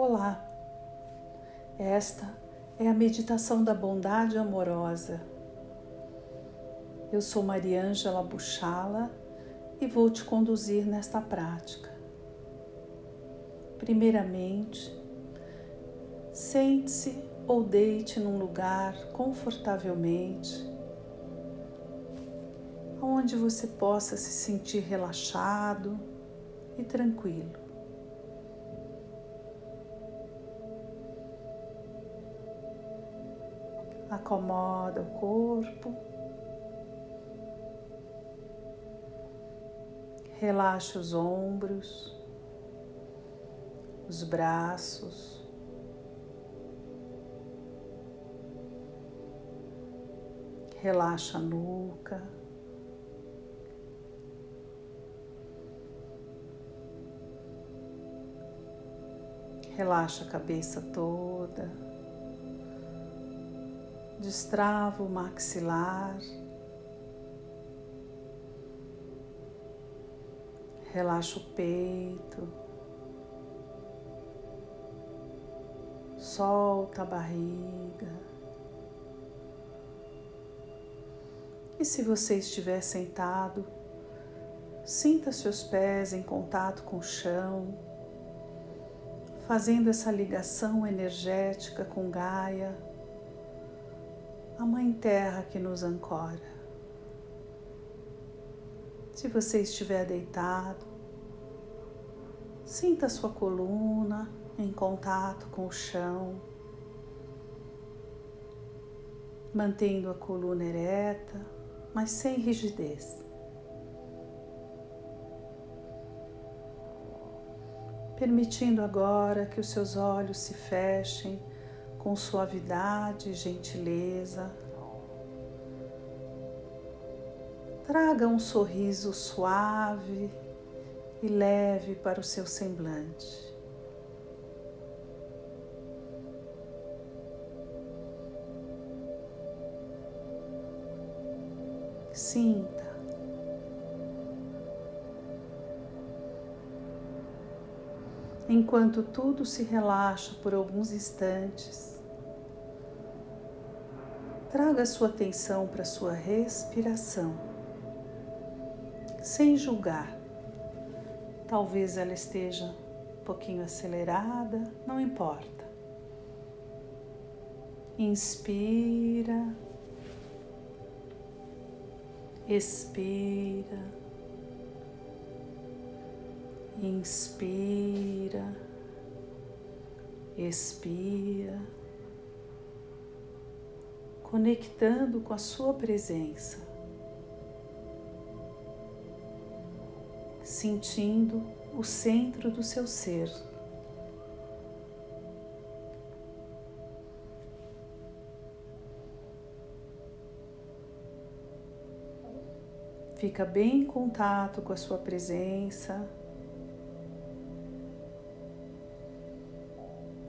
Olá, esta é a meditação da bondade amorosa. Eu sou Mariângela Buchala e vou te conduzir nesta prática. Primeiramente, sente-se ou deite num lugar confortavelmente, onde você possa se sentir relaxado e tranquilo. Acomoda o corpo, relaxa os ombros, os braços, relaxa a nuca. Relaxa a cabeça toda destrava o maxilar, relaxa o peito, solta a barriga. E se você estiver sentado, sinta seus pés em contato com o chão, fazendo essa ligação energética com Gaia a Mãe Terra que nos ancora. Se você estiver deitado, sinta sua coluna em contato com o chão, mantendo a coluna ereta, mas sem rigidez. Permitindo agora que os seus olhos se fechem com suavidade e gentileza. Traga um sorriso suave e leve para o seu semblante. Sinta. Enquanto tudo se relaxa por alguns instantes, Traga sua atenção para sua respiração, sem julgar. Talvez ela esteja um pouquinho acelerada, não importa. Inspira, expira, inspira, expira conectando com a Sua presença, sentindo o centro do seu ser. Fica bem em contato com a sua presença.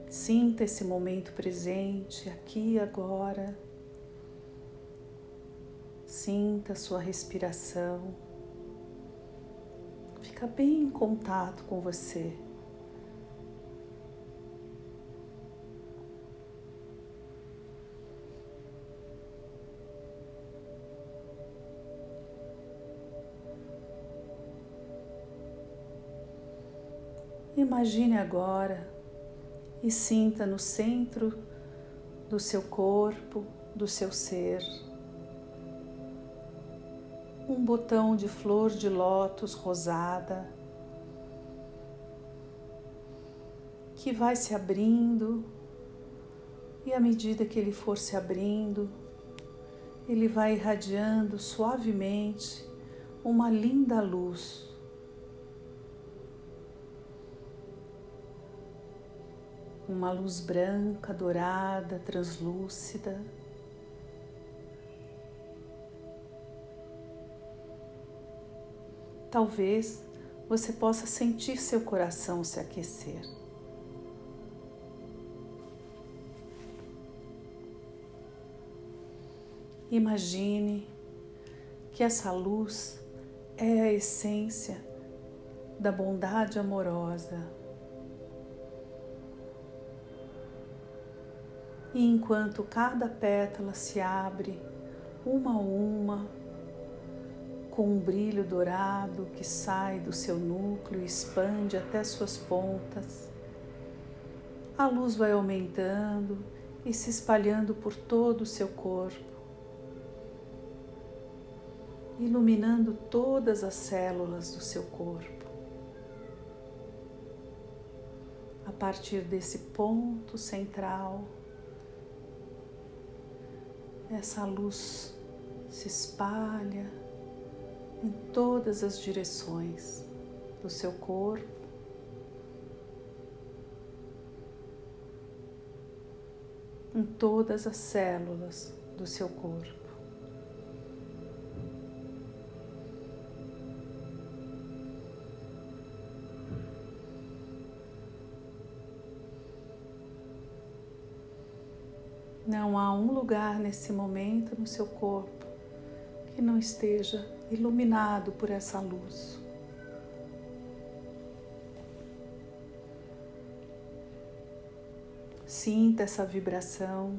Sinta esse momento presente aqui e agora. Sinta a sua respiração. Fica bem em contato com você. Imagine agora e sinta no centro do seu corpo, do seu ser, um botão de flor de lótus rosada que vai se abrindo e à medida que ele for se abrindo, ele vai irradiando suavemente uma linda luz. Uma luz branca, dourada, translúcida. Talvez você possa sentir seu coração se aquecer. Imagine que essa luz é a essência da bondade amorosa. E enquanto cada pétala se abre, uma a uma, com um brilho dourado que sai do seu núcleo e expande até suas pontas, a luz vai aumentando e se espalhando por todo o seu corpo, iluminando todas as células do seu corpo. A partir desse ponto central, essa luz se espalha em todas as direções do seu corpo. Em todas as células do seu corpo. Não há um lugar nesse momento no seu corpo que não esteja iluminado por essa luz. Sinta essa vibração.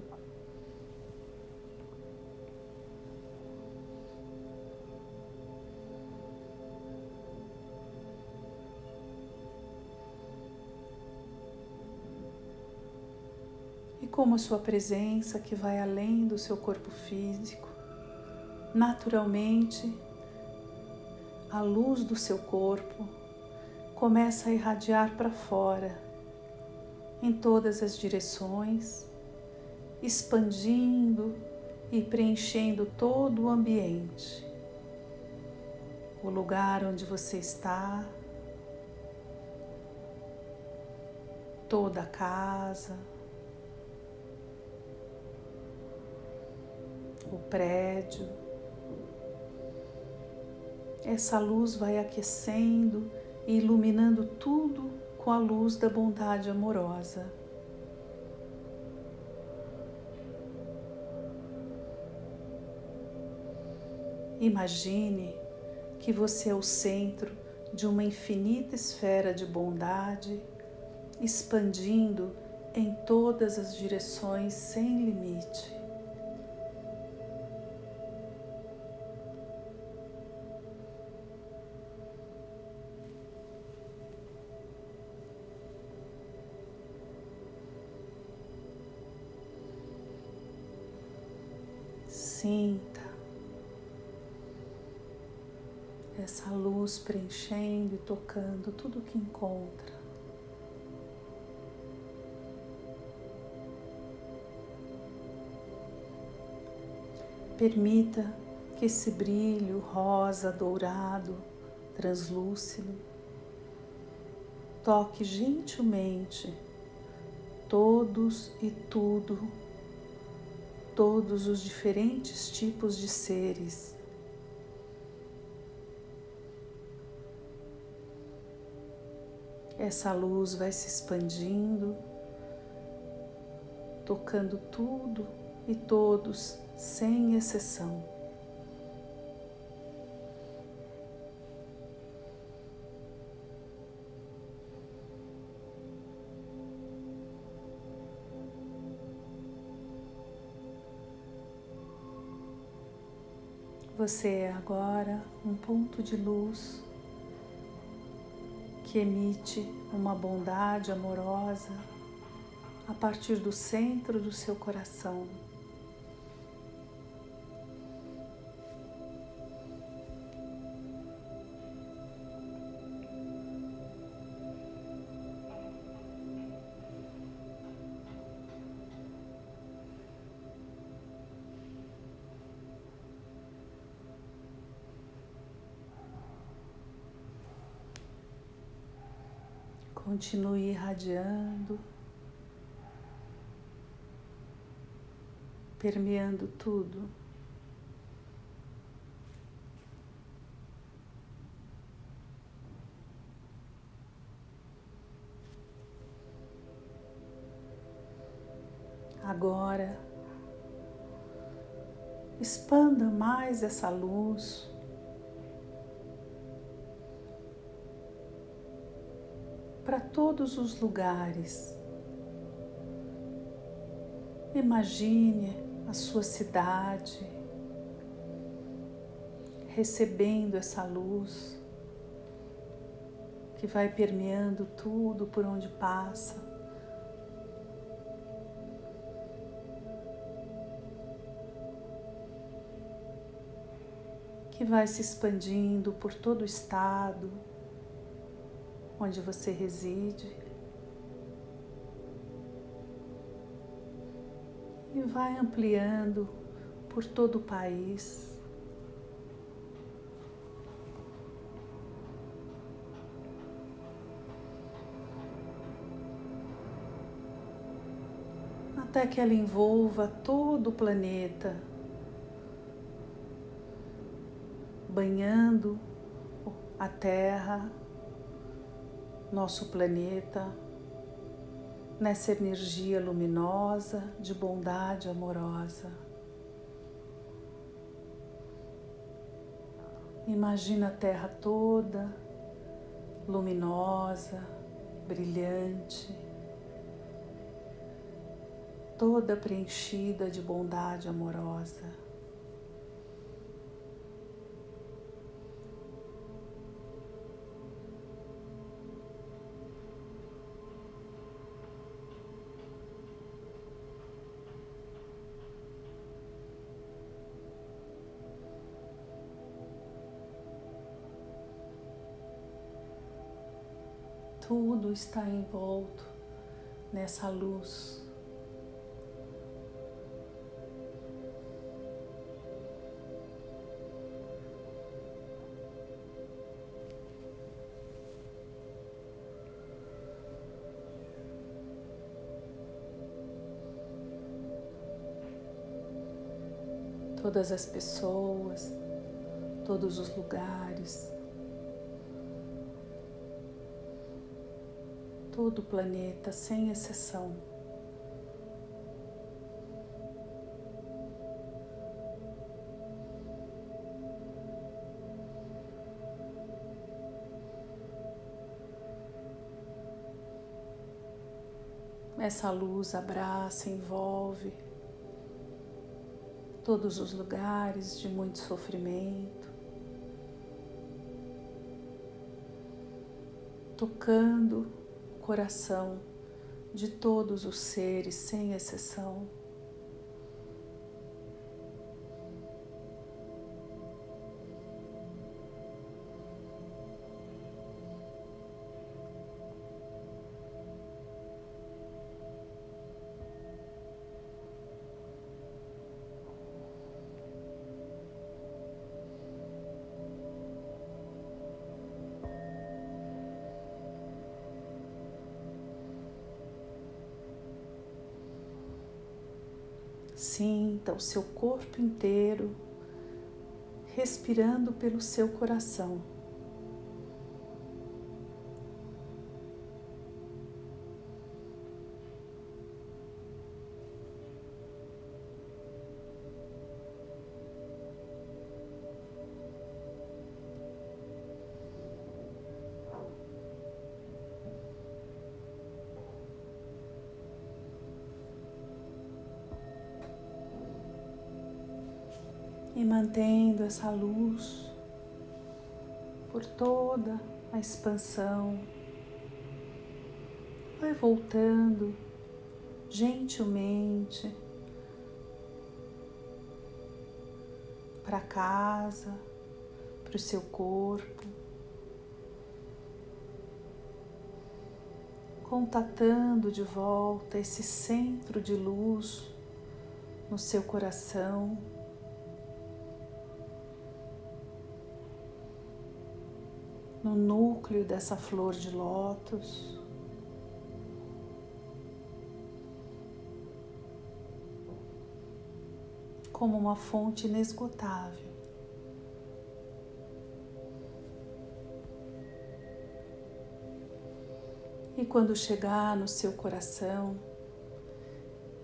como a sua presença que vai além do seu corpo físico, naturalmente, a luz do seu corpo começa a irradiar para fora, em todas as direções, expandindo e preenchendo todo o ambiente, o lugar onde você está, toda a casa o prédio. Essa luz vai aquecendo e iluminando tudo com a luz da bondade amorosa. Imagine que você é o centro de uma infinita esfera de bondade, expandindo em todas as direções sem limite. Sinta essa luz preenchendo e tocando tudo que encontra. Permita que esse brilho rosa, dourado, translúcido, toque gentilmente todos e tudo todos os diferentes tipos de seres. Essa luz vai se expandindo, tocando tudo e todos, sem exceção. Você é agora um ponto de luz que emite uma bondade amorosa a partir do centro do seu coração. Continue irradiando, permeando tudo. Agora, expanda mais essa luz para todos os lugares Imagine a sua cidade recebendo essa luz que vai permeando tudo por onde passa. Que vai se expandindo por todo o estado onde você reside. E vai ampliando por todo o país. até que ela envolva todo o planeta, banhando a Terra, nosso planeta, nessa energia luminosa de bondade amorosa. Imagina a Terra toda luminosa, brilhante toda preenchida de bondade amorosa. Tudo está envolto nessa luz. Todas as pessoas, todos os lugares, todo o planeta, sem exceção. Essa luz abraça, envolve todos os lugares de muito sofrimento, tocando coração de todos os seres, sem exceção. Sinta o seu corpo inteiro respirando pelo seu coração. E mantendo essa luz por toda a expansão. Vai voltando gentilmente para casa, para o seu corpo, contatando de volta esse centro de luz no seu coração. No núcleo dessa flor de lótus. Como uma fonte inesgotável. E quando chegar no seu coração,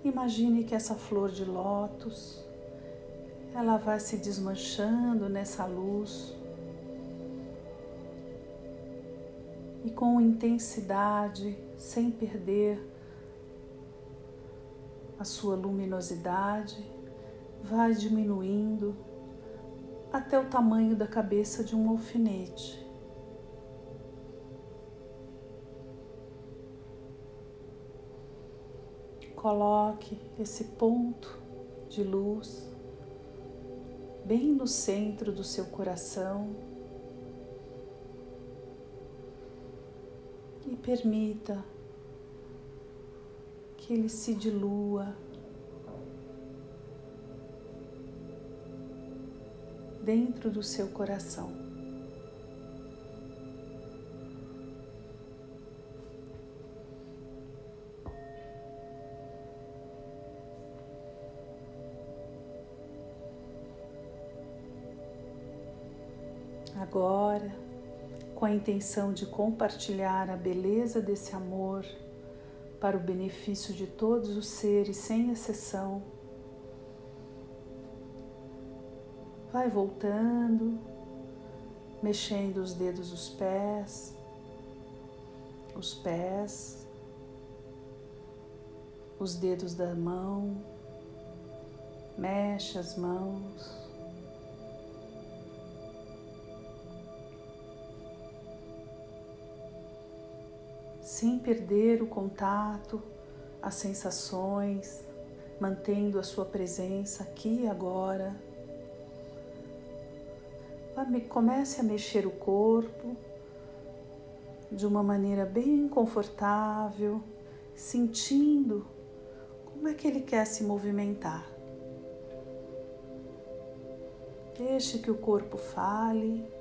imagine que essa flor de lótus ela vai se desmanchando nessa luz com intensidade, sem perder a sua luminosidade vai diminuindo até o tamanho da cabeça de um alfinete. Coloque esse ponto de luz bem no centro do seu coração permita que ele se dilua dentro do seu coração. Agora, com a intenção de compartilhar a beleza desse amor para o benefício de todos os seres, sem exceção, Vai voltando, mexendo os dedos dos pés, os pés, os dedos da mão, mexe as mãos. Sem perder o contato, as sensações, mantendo a sua presença aqui e agora comece a mexer o corpo de uma maneira bem confortável, sentindo como é que ele quer se movimentar. Deixe que o corpo fale.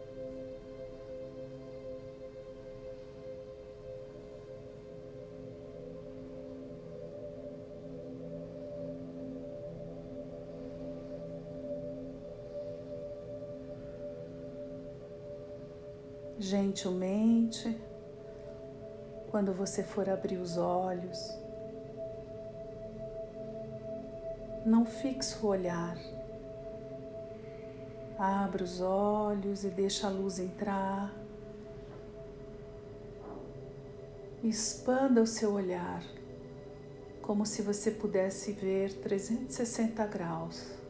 Gentilmente, quando você for abrir os olhos, não fixe o olhar. Abra os olhos e deixa a luz entrar. Expanda o seu olhar, como se você pudesse ver 360 graus.